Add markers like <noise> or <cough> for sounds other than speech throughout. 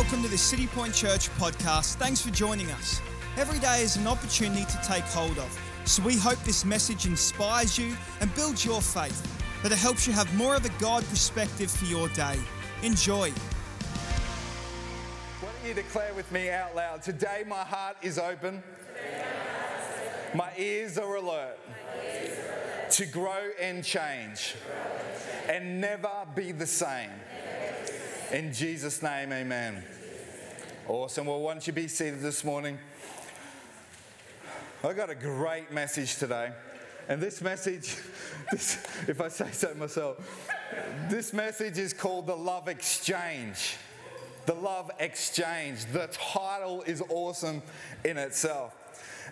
welcome to the City Point Church podcast. Thanks for joining us. Every day is an opportunity to take hold of, so we hope this message inspires you and builds your faith, that it helps you have more of a God perspective for your day. Enjoy. Why don't you declare with me out loud? Today my heart is open. My ears are alert to grow and change and never be the same. In Jesus' name, amen. Awesome. Well, why don't you be seated this morning? I got a great message today. And this message, <laughs> this, if I say so myself, this message is called the Love Exchange. The Love Exchange. The title is awesome in itself.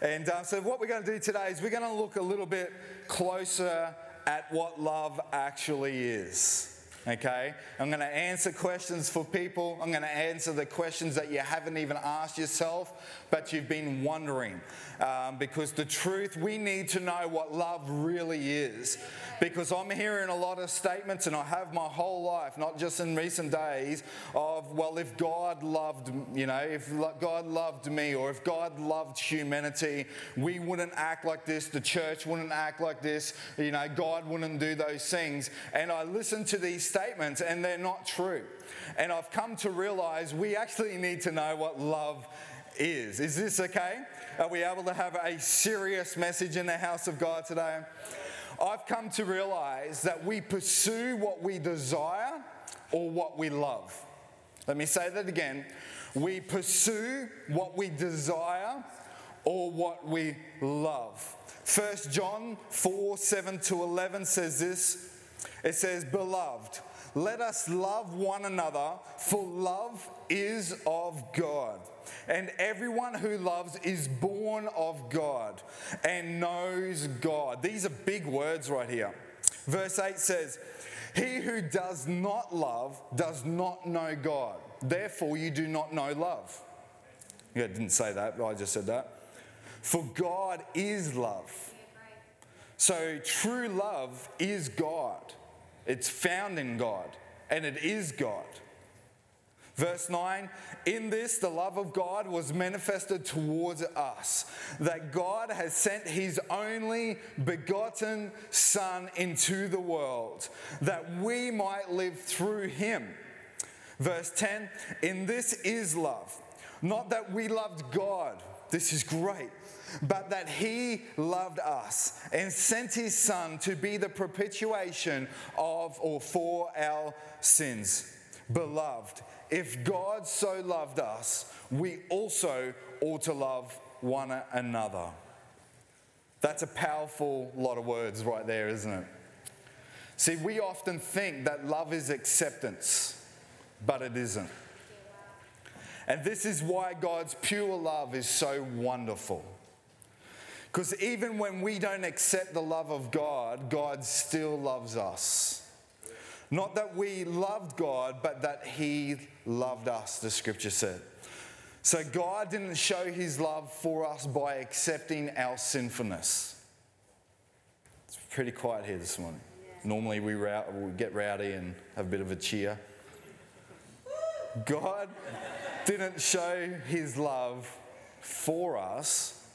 And uh, so, what we're going to do today is we're going to look a little bit closer at what love actually is. Okay? I'm going to answer questions for people. I'm going to answer the questions that you haven't even asked yourself, but you've been wondering. Um, because the truth, we need to know what love really is. Because I'm hearing a lot of statements, and I have my whole life, not just in recent days, of, well, if God loved, you know, if God loved me, or if God loved humanity, we wouldn't act like this, the church wouldn't act like this, you know, God wouldn't do those things. And I listen to these statements, and they're not true. And I've come to realize we actually need to know what love is. Is this okay? Are we able to have a serious message in the house of God today? I've come to realize that we pursue what we desire or what we love. Let me say that again. We pursue what we desire or what we love. 1 John 4 7 to 11 says this it says, Beloved, let us love one another, for love is of God. And everyone who loves is born of God and knows God. These are big words right here. Verse 8 says, He who does not love does not know God. Therefore, you do not know love. Yeah, I didn't say that, I just said that. For God is love. So, true love is God. It's found in God, and it is God. Verse 9, in this the love of God was manifested towards us, that God has sent his only begotten Son into the world, that we might live through him. Verse 10, in this is love, not that we loved God, this is great, but that he loved us and sent his Son to be the propitiation of or for our sins. Beloved, if God so loved us, we also ought to love one another. That's a powerful lot of words right there, isn't it? See, we often think that love is acceptance, but it isn't. And this is why God's pure love is so wonderful. Because even when we don't accept the love of God, God still loves us. Not that we loved God, but that He loved us, the scripture said. So God didn't show His love for us by accepting our sinfulness. It's pretty quiet here this morning. Normally we, get rowdy and have a bit of a cheer. God didn't show His love for us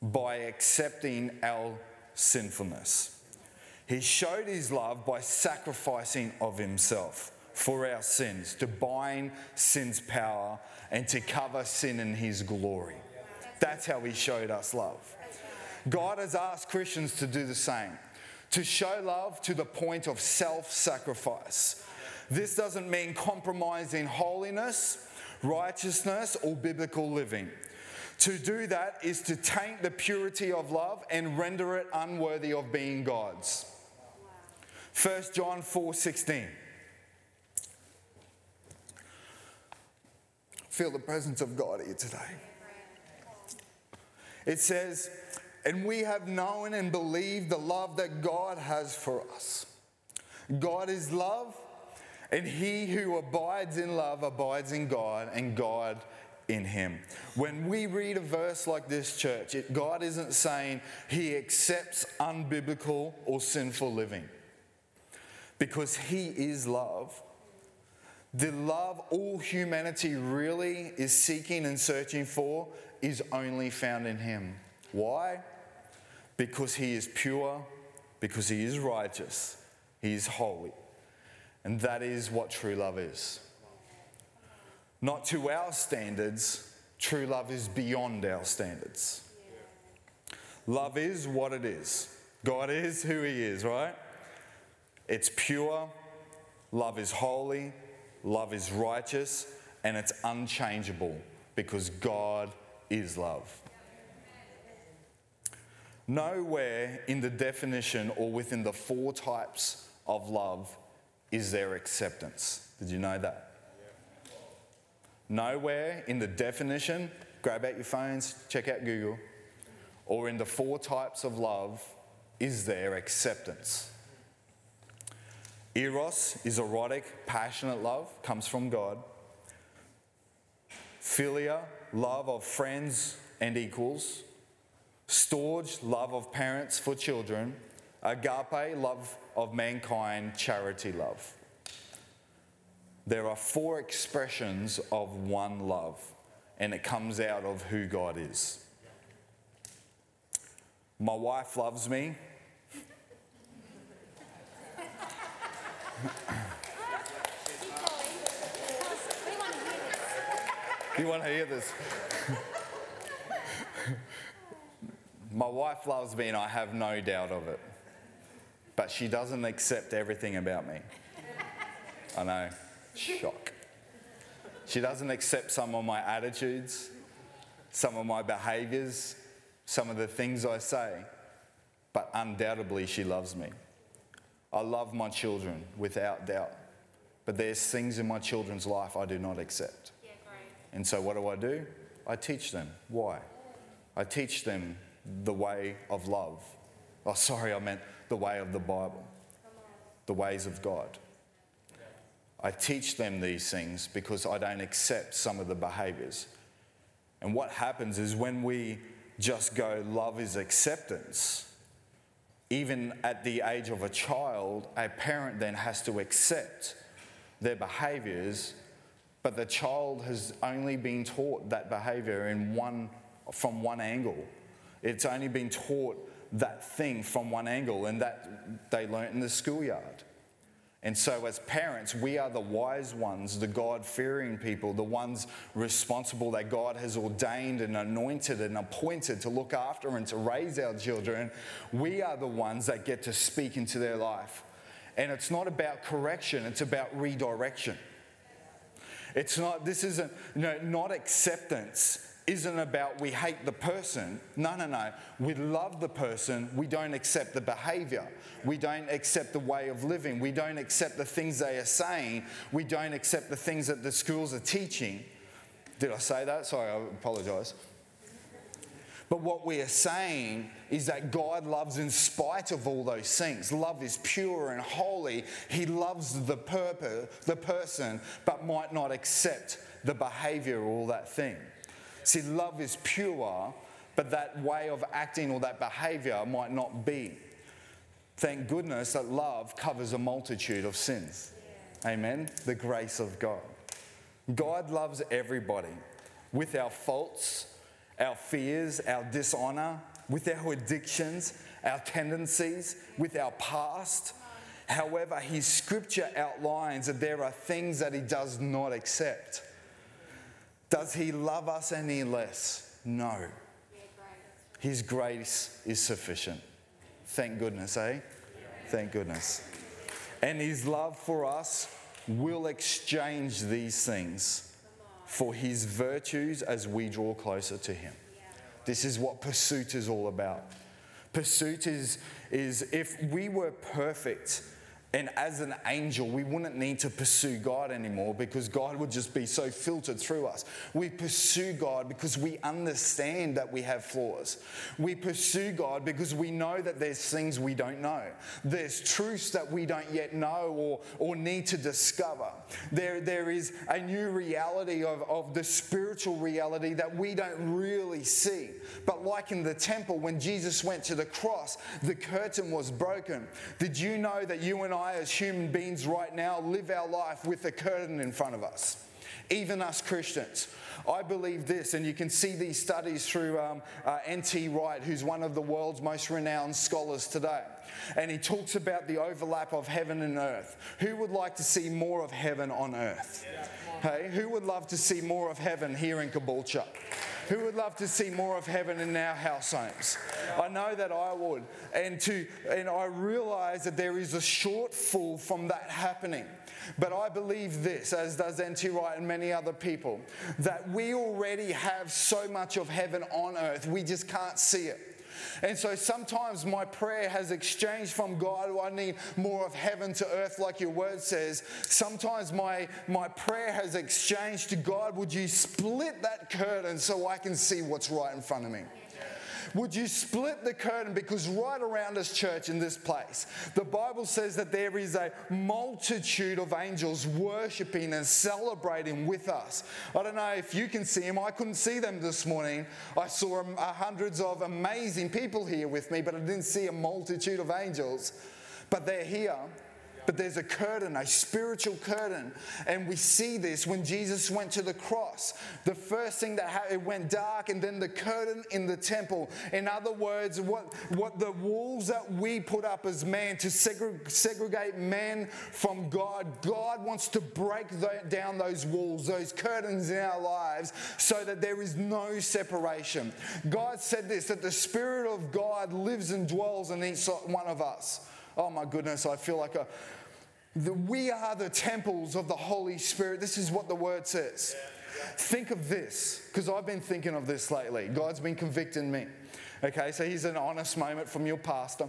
by accepting our sinfulness. He showed his love by sacrificing of himself for our sins, to bind sin's power and to cover sin in his glory. That's how he showed us love. God has asked Christians to do the same, to show love to the point of self sacrifice. This doesn't mean compromising holiness, righteousness, or biblical living. To do that is to taint the purity of love and render it unworthy of being God's. 1 John 4 16. Feel the presence of God here today. It says, And we have known and believed the love that God has for us. God is love, and he who abides in love abides in God, and God in him. When we read a verse like this, church, it, God isn't saying he accepts unbiblical or sinful living because he is love. the love all humanity really is seeking and searching for is only found in Him. Why? Because He is pure, because He is righteous, He is holy. And that is what true love is. Not to our standards, true love is beyond our standards. Love is what it is. God is who He is, right? It's pure, love is holy, love is righteous, and it's unchangeable because God is love. Nowhere in the definition or within the four types of love is there acceptance. Did you know that? Nowhere in the definition, grab out your phones, check out Google, or in the four types of love is there acceptance. Eros is erotic, passionate love, comes from God. Philia, love of friends and equals. Storge, love of parents for children. Agape, love of mankind, charity love. There are four expressions of one love, and it comes out of who God is. My wife loves me. You want to hear this? My wife loves me, and I have no doubt of it. But she doesn't accept everything about me. I know. Shock. She doesn't accept some of my attitudes, some of my behaviors, some of the things I say. But undoubtedly, she loves me. I love my children without doubt. But there's things in my children's life I do not accept. Yeah, great. And so, what do I do? I teach them. Why? I teach them the way of love. Oh, sorry, I meant the way of the Bible, the ways of God. I teach them these things because I don't accept some of the behaviors. And what happens is when we just go, love is acceptance, even at the age of a child, a parent then has to accept their behaviors, but the child has only been taught that behavior in one, from one angle. It's only been taught that thing from one angle, and that they learnt in the schoolyard. And so, as parents, we are the wise ones, the God fearing people, the ones responsible that God has ordained and anointed and appointed to look after and to raise our children. We are the ones that get to speak into their life. And it's not about correction, it's about redirection. It's not, this isn't, you know, not acceptance isn't about we hate the person. No, no, no. We love the person. We don't accept the behavior. We don't accept the way of living. We don't accept the things they are saying. We don't accept the things that the schools are teaching. Did I say that? Sorry, I apologize. But what we are saying is that God loves in spite of all those things. Love is pure and holy. He loves the purpose, the person, but might not accept the behavior or all that thing. See, love is pure, but that way of acting or that behavior might not be. Thank goodness that love covers a multitude of sins. Amen. The grace of God. God loves everybody with our faults, our fears, our dishonor, with our addictions, our tendencies, with our past. However, his scripture outlines that there are things that he does not accept. Does he love us any less? No. His grace is sufficient. Thank goodness, eh? Thank goodness. And his love for us will exchange these things for his virtues as we draw closer to him. This is what pursuit is all about. Pursuit is, is if we were perfect and as an angel, we wouldn't need to pursue God anymore because God would just be so filtered through us. We pursue God because we understand that we have flaws. We pursue God because we know that there's things we don't know. There's truths that we don't yet know or, or need to discover. There, there is a new reality of, of the spiritual reality that we don't really see. But like in the temple, when Jesus went to the cross, the curtain was broken. Did you know that you and I, as human beings right now, live our life with a curtain in front of us. Even us Christians. I believe this, and you can see these studies through um, uh, N.T. Wright, who's one of the world's most renowned scholars today. And he talks about the overlap of heaven and earth. Who would like to see more of heaven on earth? Hey, who would love to see more of heaven here in Caboolture? Who would love to see more of heaven in our house homes? I know that I would. And to and I realize that there is a shortfall from that happening. But I believe this, as does N.T. Wright and many other people, that we already have so much of heaven on earth, we just can't see it. And so sometimes my prayer has exchanged from God, I need more of heaven to earth, like your word says. Sometimes my, my prayer has exchanged to God, would you split that curtain so I can see what's right in front of me? Would you split the curtain? Because right around us, church, in this place, the Bible says that there is a multitude of angels worshiping and celebrating with us. I don't know if you can see them. I couldn't see them this morning. I saw uh, hundreds of amazing people here with me, but I didn't see a multitude of angels. But they're here but there's a curtain, a spiritual curtain. And we see this when Jesus went to the cross. The first thing that happened, it went dark, and then the curtain in the temple. In other words, what, what the walls that we put up as man to segre- segregate man from God, God wants to break the, down those walls, those curtains in our lives, so that there is no separation. God said this that the Spirit of God lives and dwells in each one of us. Oh my goodness, I feel like a, the, we are the temples of the Holy Spirit. This is what the word says. Think of this, because I've been thinking of this lately. God's been convicting me. Okay, so here's an honest moment from your pastor.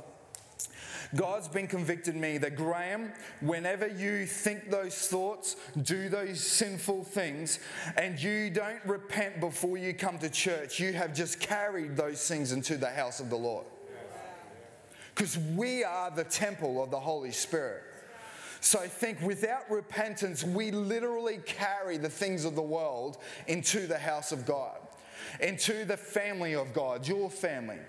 God's been convicting me that Graeme, whenever you think those thoughts, do those sinful things, and you don't repent before you come to church, you have just carried those things into the house of the Lord. Because we are the temple of the Holy Spirit. So I think without repentance, we literally carry the things of the world into the house of God, into the family of God, your family.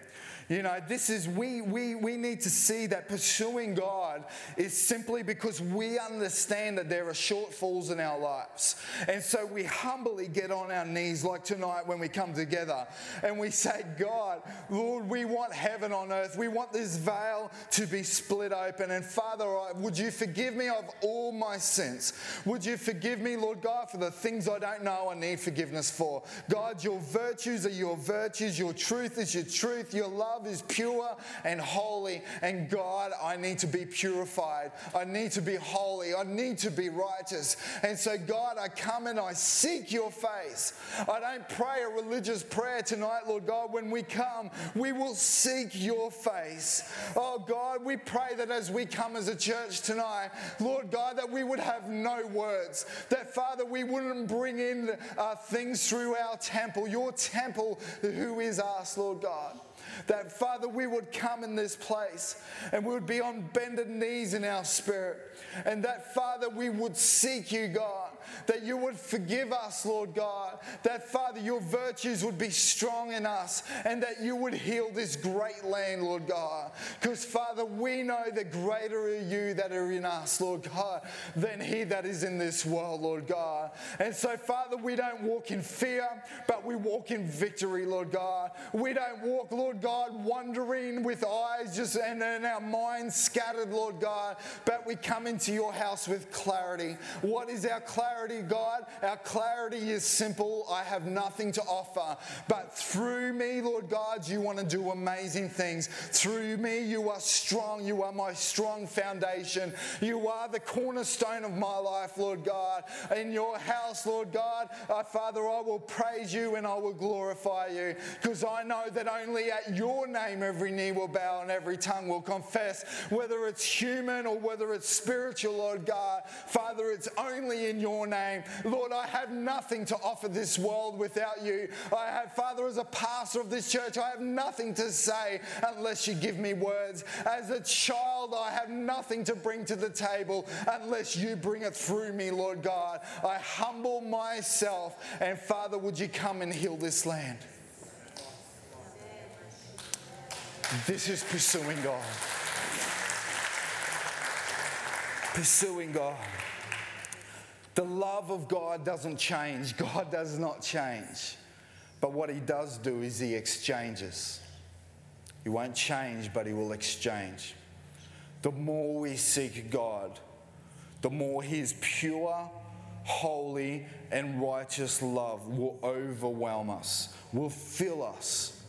You know, this is, we, we, we need to see that pursuing God is simply because we understand that there are shortfalls in our lives. And so we humbly get on our knees, like tonight when we come together, and we say, God, Lord, we want heaven on earth. We want this veil to be split open. And Father, would you forgive me of all my sins? Would you forgive me, Lord God, for the things I don't know I need forgiveness for? God, your virtues are your virtues, your truth is your truth, your love love is pure and holy. And God, I need to be purified. I need to be holy. I need to be righteous. And so, God, I come and I seek your face. I don't pray a religious prayer tonight, Lord God. When we come, we will seek your face. Oh, God, we pray that as we come as a church tonight, Lord God, that we would have no words. That, Father, we wouldn't bring in uh, things through our temple, your temple, who is us, Lord God. That, Father, we would come in this place and we would be on bended knees in our spirit. And that, Father, we would seek you, God that you would forgive us, Lord God, that Father, your virtues would be strong in us, and that you would heal this great land, Lord God. Because, Father, we know that greater are you that are in us, Lord God, than he that is in this world, Lord God. And so, Father, we don't walk in fear, but we walk in victory, Lord God. We don't walk, Lord God, wandering with eyes just and, and our minds scattered, Lord God, but we come into your house with clarity. What is our clarity? God. Our clarity is simple. I have nothing to offer. But through me, Lord God, you want to do amazing things. Through me, you are strong. You are my strong foundation. You are the cornerstone of my life, Lord God. In your house, Lord God, uh, Father, I will praise you and I will glorify you because I know that only at your name every knee will bow and every tongue will confess, whether it's human or whether it's spiritual, Lord God. Father, it's only in your name. Lord, I have nothing to offer this world without you. I have, Father, as a pastor of this church, I have nothing to say unless you give me words. As a child, I have nothing to bring to the table unless you bring it through me, Lord God. I humble myself, and Father, would you come and heal this land? This is pursuing God. Pursuing God. The love of God doesn't change. God does not change. But what He does do is He exchanges. He won't change, but He will exchange. The more we seek God, the more His pure, holy, and righteous love will overwhelm us, will fill us,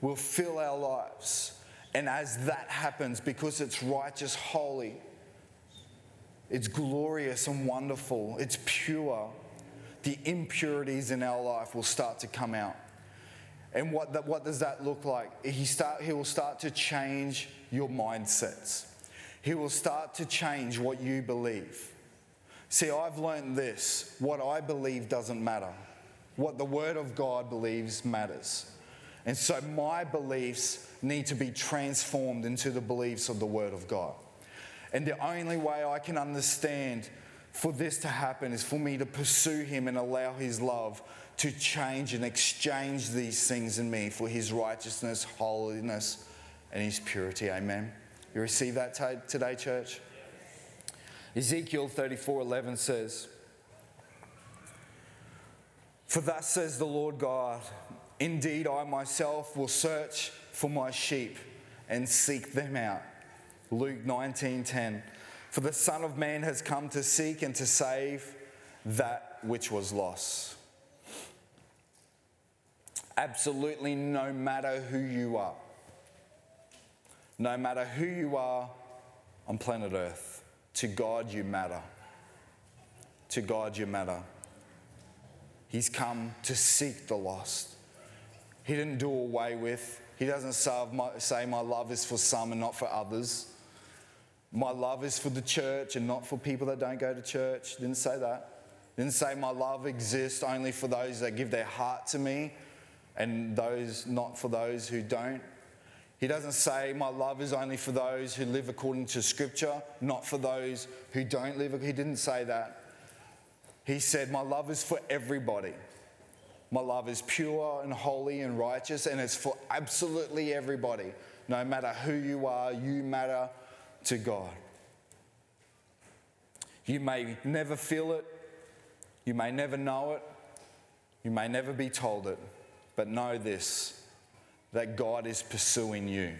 will fill our lives. And as that happens, because it's righteous, holy, it's glorious and wonderful, it's pure, the impurities in our life will start to come out. And what, what does that look like? He, start, he will start to change your mindsets. He will start to change what you believe. See, I've learned this what I believe doesn't matter, what the Word of God believes matters. And so my beliefs need to be transformed into the beliefs of the Word of God. And the only way I can understand for this to happen is for me to pursue Him and allow His love to change and exchange these things in me for His righteousness, holiness, and His purity. Amen. You receive that t- today, church? Ezekiel 34 11 says, For thus says the Lord God, indeed I myself will search for my sheep and seek them out. Luke 19:10 For the son of man has come to seek and to save that which was lost. Absolutely no matter who you are. No matter who you are on planet Earth, to God you matter. To God you matter. He's come to seek the lost. He didn't do away with. He doesn't say, My love is for some and not for others. My love is for the church and not for people that don't go to church. Didn't say that. Didn't say my love exists only for those that give their heart to me and those not for those who don't. He doesn't say my love is only for those who live according to scripture, not for those who don't live. He didn't say that. He said my love is for everybody. My love is pure and holy and righteous, and it's for absolutely everybody. No matter who you are, you matter to God. You may never feel it, you may never know it, you may never be told it, but know this that God is pursuing you.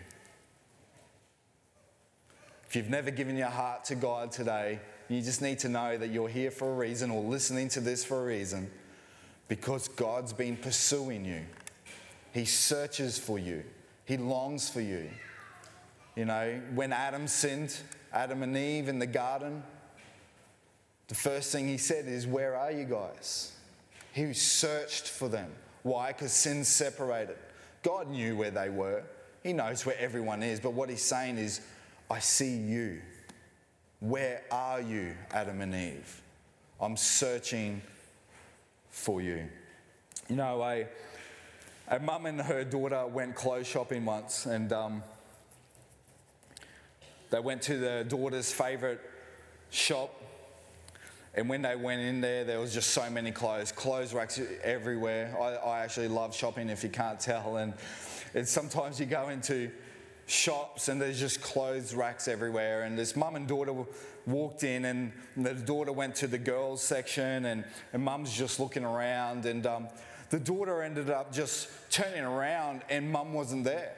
If you've never given your heart to God today, you just need to know that you're here for a reason or listening to this for a reason because God's been pursuing you. He searches for you, He longs for you. You know, when Adam sinned, Adam and Eve in the garden, the first thing he said is, Where are you guys? He searched for them. Why? Because sin separated. God knew where they were, He knows where everyone is. But what He's saying is, I see you. Where are you, Adam and Eve? I'm searching for you. You know, a, a mum and her daughter went clothes shopping once, and um, they went to the daughter's favourite shop. And when they went in there, there was just so many clothes, clothes racks everywhere. I, I actually love shopping, if you can't tell. And, and sometimes you go into shops and there's just clothes racks everywhere. And this mum and daughter walked in, and the daughter went to the girls section, and, and mum's just looking around. And um, the daughter ended up just turning around, and mum wasn't there.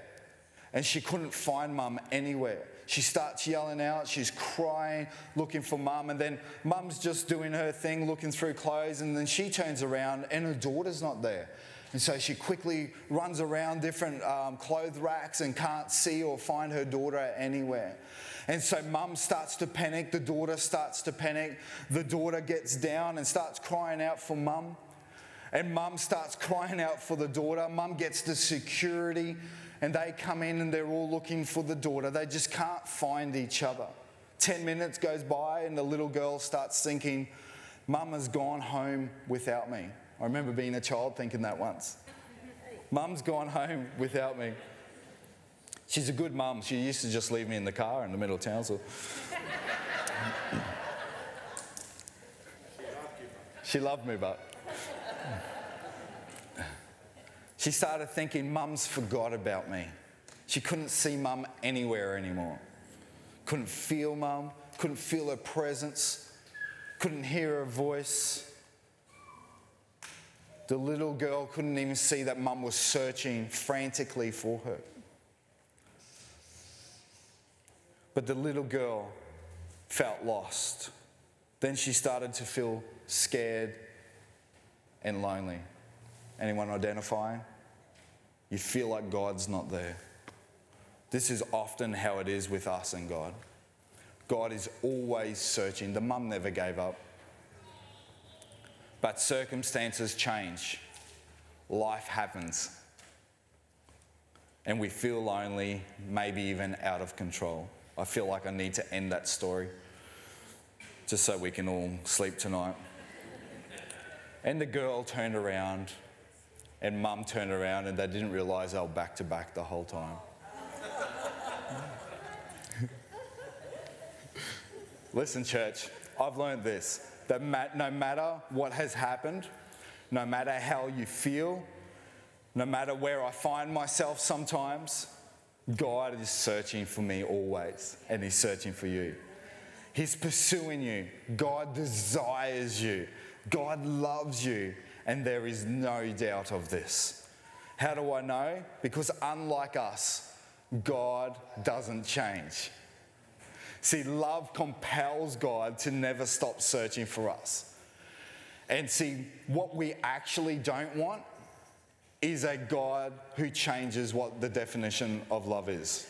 And she couldn't find mum anywhere. She starts yelling out, she's crying, looking for mum, and then mum's just doing her thing, looking through clothes, and then she turns around and her daughter's not there. And so she quickly runs around different um, clothes racks and can't see or find her daughter anywhere. And so mum starts to panic, the daughter starts to panic, the daughter gets down and starts crying out for mum. And mum starts crying out for the daughter. Mum gets the security and they come in and they're all looking for the daughter. They just can't find each other. 10 minutes goes by and the little girl starts thinking, Mum has gone home without me. I remember being a child thinking that once. Mum's gone home without me. She's a good mum. She used to just leave me in the car in the middle of Townsville. she loved me, but. She started thinking, Mum's forgot about me. She couldn't see Mum anywhere anymore. Couldn't feel Mum, couldn't feel her presence, couldn't hear her voice. The little girl couldn't even see that mum was searching frantically for her. But the little girl felt lost. Then she started to feel scared and lonely. Anyone identifying? You feel like God's not there. This is often how it is with us and God. God is always searching. The mum never gave up. But circumstances change, life happens, and we feel lonely, maybe even out of control. I feel like I need to end that story just so we can all sleep tonight. And the girl turned around, and mum turned around, and they didn't realize they were back to back the whole time. <laughs> Listen, church, I've learned this that no matter what has happened, no matter how you feel, no matter where I find myself sometimes, God is searching for me always, and He's searching for you. He's pursuing you. God desires you. God loves you, and there is no doubt of this. How do I know? Because unlike us, God doesn't change. See, love compels God to never stop searching for us. And see, what we actually don't want is a God who changes what the definition of love is.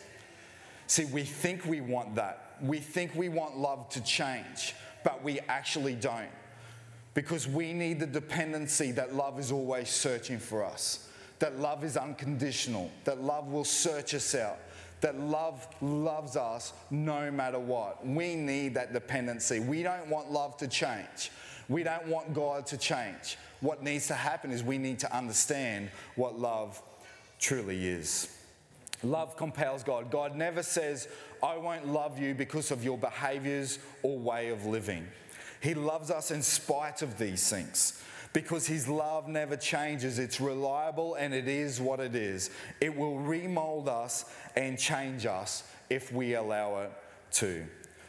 See, we think we want that. We think we want love to change, but we actually don't. Because we need the dependency that love is always searching for us, that love is unconditional, that love will search us out, that love loves us no matter what. We need that dependency. We don't want love to change. We don't want God to change. What needs to happen is we need to understand what love truly is. Love compels God. God never says, I won't love you because of your behaviors or way of living. He loves us in spite of these things because His love never changes. It's reliable and it is what it is. It will remold us and change us if we allow it to.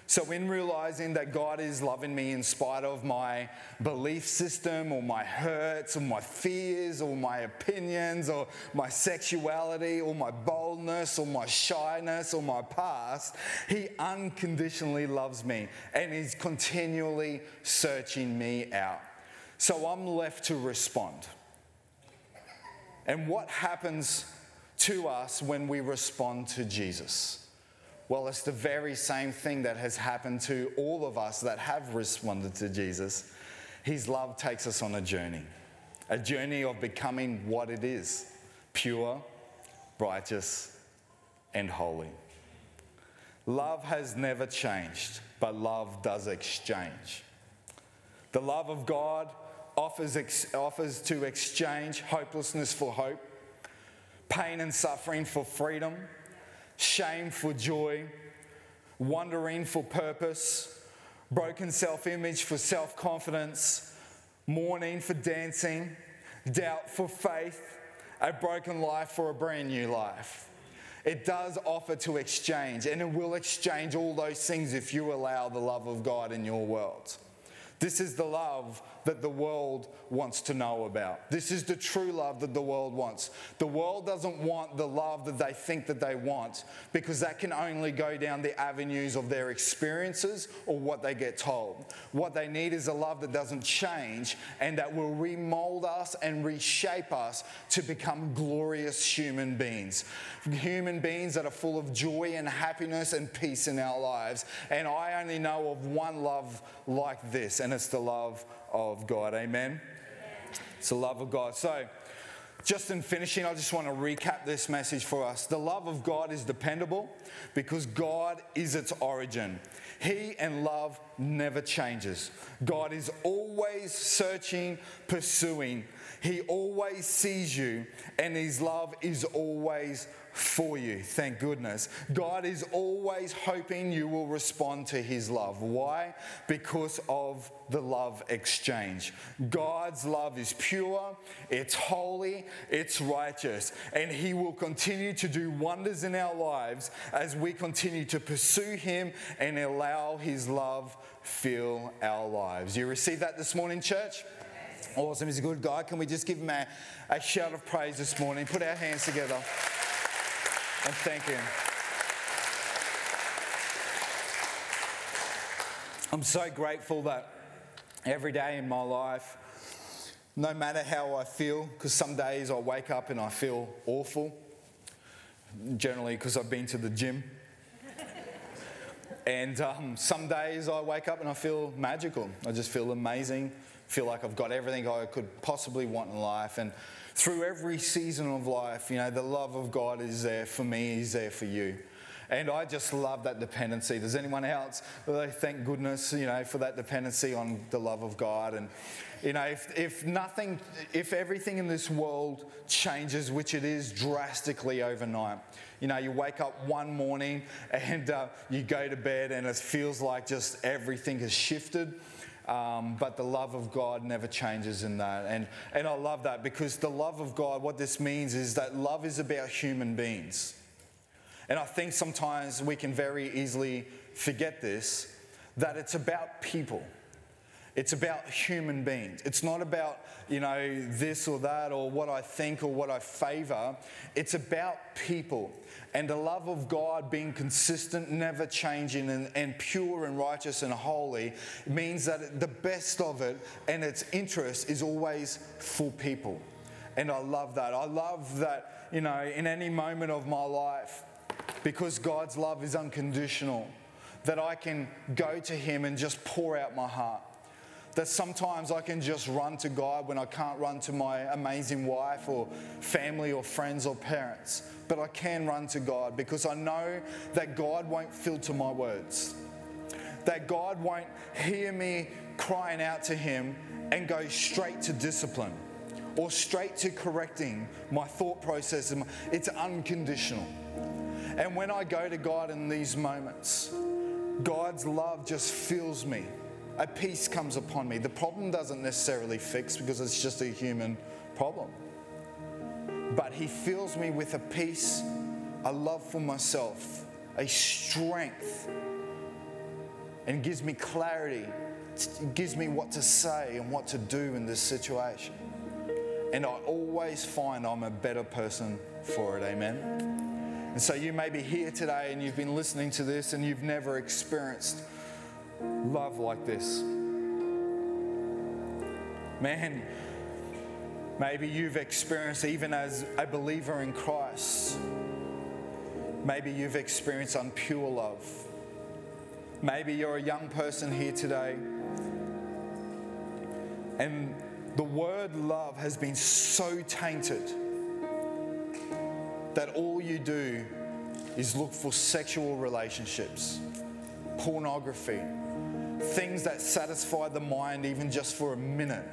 So, in realizing that God is loving me in spite of my belief system or my hurts or my fears or my opinions or my sexuality or my boldness or my shyness or my past, He unconditionally loves me and is continually searching me out. So I'm left to respond. And what happens to us when we respond to Jesus? Well, it's the very same thing that has happened to all of us that have responded to Jesus. His love takes us on a journey, a journey of becoming what it is pure, righteous, and holy. Love has never changed, but love does exchange. The love of God offers, ex- offers to exchange hopelessness for hope, pain and suffering for freedom, shame for joy, wandering for purpose, broken self image for self confidence, mourning for dancing, doubt for faith, a broken life for a brand new life. It does offer to exchange, and it will exchange all those things if you allow the love of God in your world. This is the love that the world wants to know about. This is the true love that the world wants. The world doesn't want the love that they think that they want because that can only go down the avenues of their experiences or what they get told. What they need is a love that doesn't change and that will remold us and reshape us to become glorious human beings. Human beings that are full of joy and happiness and peace in our lives. And I only know of one love like this, and it's the love of God. Amen? It's the love of God. So, just in finishing, I just want to recap this message for us. The love of God is dependable because God is its origin. He and love never changes. God is always searching, pursuing. He always sees you, and His love is always for you. Thank goodness. God is always hoping you will respond to his love. Why? Because of the love exchange. God's love is pure, it's holy, it's righteous, and he will continue to do wonders in our lives as we continue to pursue him and allow his love fill our lives. You receive that this morning, church? Awesome. He's a good guy. Can we just give him a, a shout of praise this morning? Put our hands together and thank Him. I'm so grateful that every day in my life, no matter how I feel, because some days I wake up and I feel awful, generally because I've been to the gym. and um, some days I wake up and I feel magical. I just feel amazing, feel like I've got everything I could possibly want in life. And through every season of life, you know, the love of God is there for me, He's there for you. And I just love that dependency. Does anyone else? Thank goodness, you know, for that dependency on the love of God. And, you know, if, if nothing, if everything in this world changes, which it is drastically overnight, you know, you wake up one morning <laughs> and uh, you go to bed and it feels like just everything has shifted. Um, but the love of God never changes in that. And, and I love that because the love of God, what this means is that love is about human beings. And I think sometimes we can very easily forget this that it's about people. It's about human beings. It's not about, you know, this or that or what I think or what I favor. It's about people. And the love of God being consistent, never changing, and, and pure and righteous and holy means that the best of it and its interest is always for people. And I love that. I love that, you know, in any moment of my life, because God's love is unconditional, that I can go to Him and just pour out my heart that sometimes I can just run to God when I can't run to my amazing wife or family or friends or parents. But I can run to God because I know that God won't filter my words, that God won't hear me crying out to Him and go straight to discipline or straight to correcting my thought process. It's unconditional. And when I go to God in these moments, God's love just fills me a peace comes upon me. The problem doesn't necessarily fix because it's just a human problem. But He fills me with a peace, a love for myself, a strength, and gives me clarity. It gives me what to say and what to do in this situation. And I always find I'm a better person for it. Amen. And so you may be here today and you've been listening to this and you've never experienced love like this. Man, maybe you've experienced, even as a believer in Christ, maybe you've experienced unpure love. Maybe you're a young person here today and the word love has been so tainted that all you do is look for sexual relationships, pornography, things that satisfy the mind even just for a minute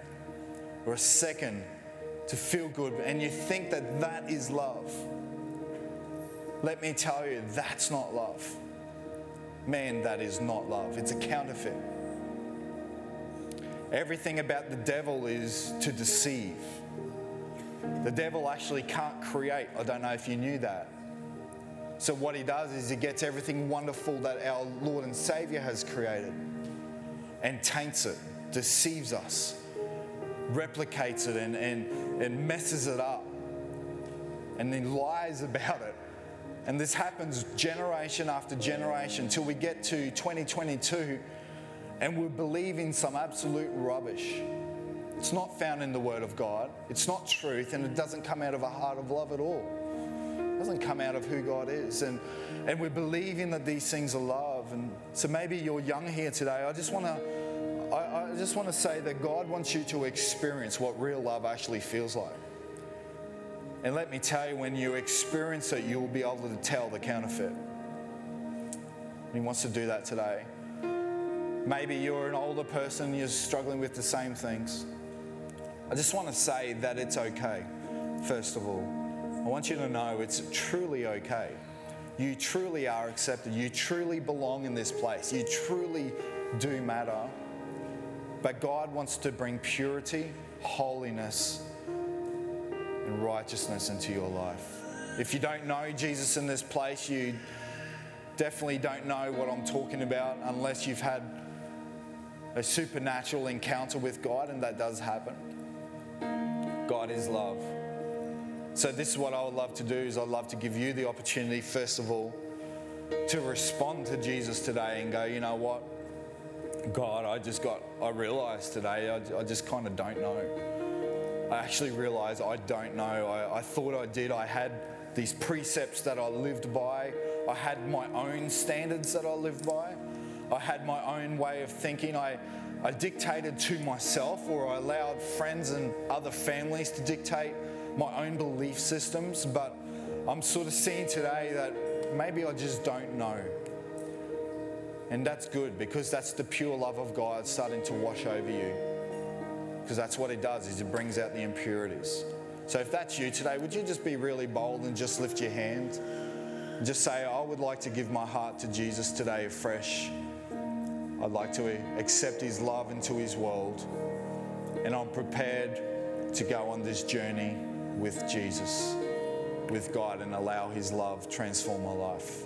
or a second to feel good, and you think that that is love. Let me tell you, that's not love. Man, that is not love. It's a counterfeit. Everything about the devil is to deceive. The devil actually can't create. I don't know if you knew that. So, what he does is he gets everything wonderful that our Lord and Savior has created and taints it, deceives us, replicates it, and, and, and messes it up, and then lies about it. And this happens generation after generation till we get to 2022 and we're believing some absolute rubbish. It's not found in the Word of God, it's not truth, and it doesn't come out of a heart of love at all. It doesn't come out of who God is. And, and we're believing that these things are love. And so maybe you're young here today. I just want to I, I just want to say that God wants you to experience what real love actually feels like. And let me tell you, when you experience it, you'll be able to tell the counterfeit. He wants to do that today. Maybe you're an older person, you're struggling with the same things. I just want to say that it's okay, first of all. I want you to know it's truly okay. You truly are accepted. You truly belong in this place. You truly do matter. But God wants to bring purity, holiness, and righteousness into your life. If you don't know Jesus in this place, you definitely don't know what I'm talking about unless you've had a supernatural encounter with God, and that does happen. God is love. So this is what I would love to do is I'd love to give you the opportunity first of all to respond to Jesus today and go, you know what? God, I just got, I realized today, I, I just kind of don't know. I actually realized I don't know. I, I thought I did. I had these precepts that I lived by. I had my own standards that I lived by. I had my own way of thinking. I, I dictated to myself, or I allowed friends and other families to dictate my own belief systems. But I'm sort of seeing today that maybe I just don't know. And that's good because that's the pure love of God starting to wash over you. Because that's what it does is it brings out the impurities. So if that's you today, would you just be really bold and just lift your hand? And just say, I would like to give my heart to Jesus today afresh. I'd like to accept his love into his world. And I'm prepared to go on this journey with Jesus, with God, and allow his love transform my life.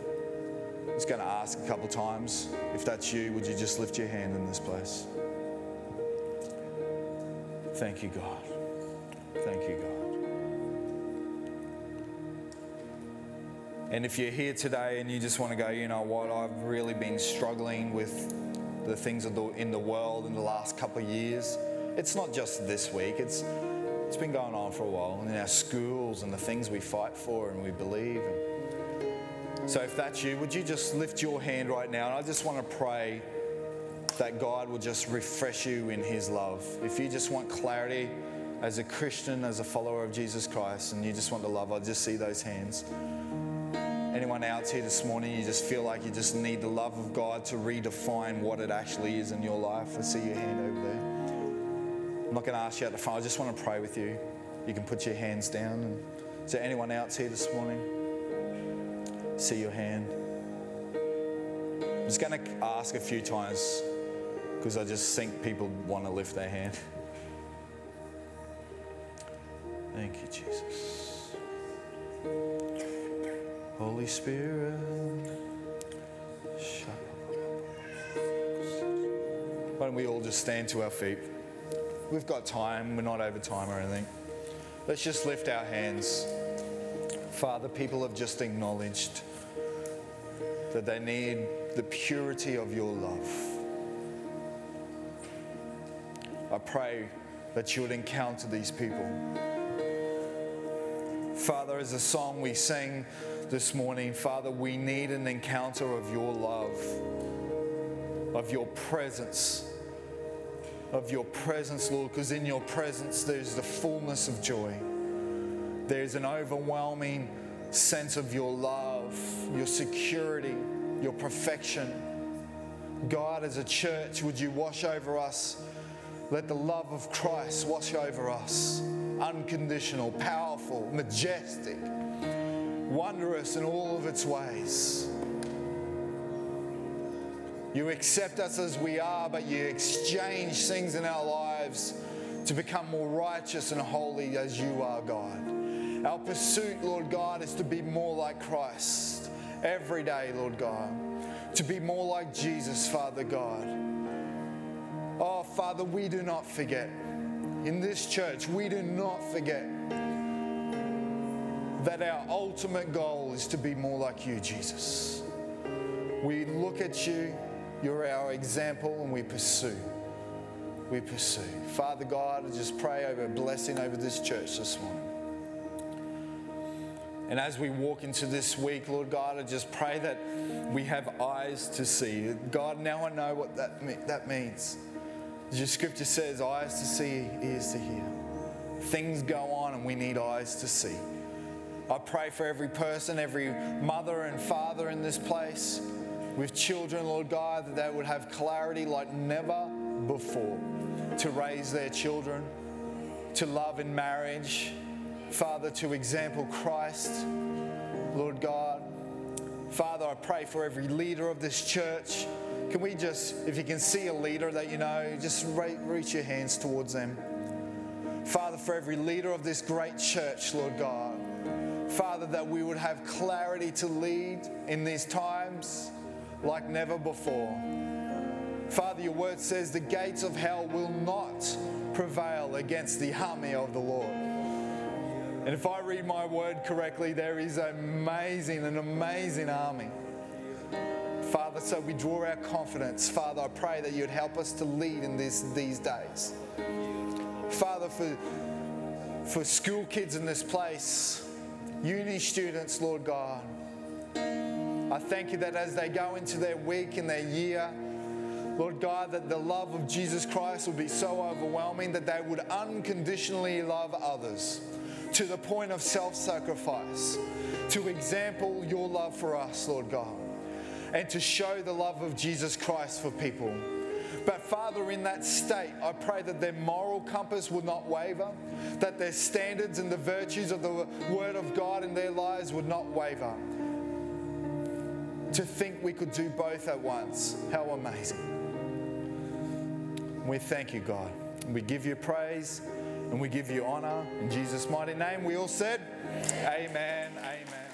I'm just going to ask a couple times. If that's you, would you just lift your hand in this place? Thank you, God. Thank you, God. And if you're here today and you just want to go, you know what, I've really been struggling with the things in the world in the last couple of years. It's not just this week, it's, it's been going on for a while in our schools and the things we fight for and we believe. And so if that's you, would you just lift your hand right now? And I just want to pray that God will just refresh you in His love. If you just want clarity as a Christian, as a follower of Jesus Christ, and you just want the love, I just see those hands. Anyone else here this morning, you just feel like you just need the love of God to redefine what it actually is in your life? I see your hand over there. I'm not going to ask you at the front. I just want to pray with you. You can put your hands down. And is there anyone else here this morning? See your hand. I'm just going to ask a few times because I just think people want to lift their hand. Thank you, Jesus. Holy Spirit. Why don't we all just stand to our feet? We've got time, we're not over time or anything. Let's just lift our hands. Father, people have just acknowledged that they need the purity of your love. I pray that you would encounter these people. Father, as a song we sing this morning, Father, we need an encounter of your love, of your presence, of your presence, Lord, because in your presence there's the fullness of joy. There's an overwhelming sense of your love, your security, your perfection. God, as a church, would you wash over us? Let the love of Christ wash over us. Unconditional, powerful, majestic, wondrous in all of its ways. You accept us as we are, but you exchange things in our lives to become more righteous and holy as you are, God. Our pursuit, Lord God, is to be more like Christ every day, Lord God. To be more like Jesus, Father God. Oh, Father, we do not forget. In this church, we do not forget that our ultimate goal is to be more like you, Jesus. We look at you, you're our example, and we pursue. We pursue. Father God, I just pray over a blessing over this church this morning. And as we walk into this week, Lord God, I just pray that we have eyes to see. God, now I know what that, that means. Your scripture says, eyes to see, ears to hear. Things go on, and we need eyes to see. I pray for every person, every mother and father in this place with children, Lord God, that they would have clarity like never before to raise their children, to love in marriage, Father, to example Christ, Lord God. Father, I pray for every leader of this church. Can we just, if you can see a leader that you know, just re- reach your hands towards them. Father, for every leader of this great church, Lord God. Father, that we would have clarity to lead in these times like never before. Father, your word says the gates of hell will not prevail against the army of the Lord. And if I read my word correctly, there is amazing, an amazing army. Father, so we draw our confidence. Father, I pray that you'd help us to lead in this, these days. Father, for, for school kids in this place, uni students, Lord God, I thank you that as they go into their week and their year, Lord God, that the love of Jesus Christ will be so overwhelming that they would unconditionally love others to the point of self sacrifice, to example your love for us, Lord God, and to show the love of Jesus Christ for people. But Father, in that state, I pray that their moral compass would not waver, that their standards and the virtues of the Word of God in their lives would not waver. To think we could do both at once, how amazing. We thank you, God. We give you praise and we give you honor. In Jesus' mighty name, we all said, Amen. Amen.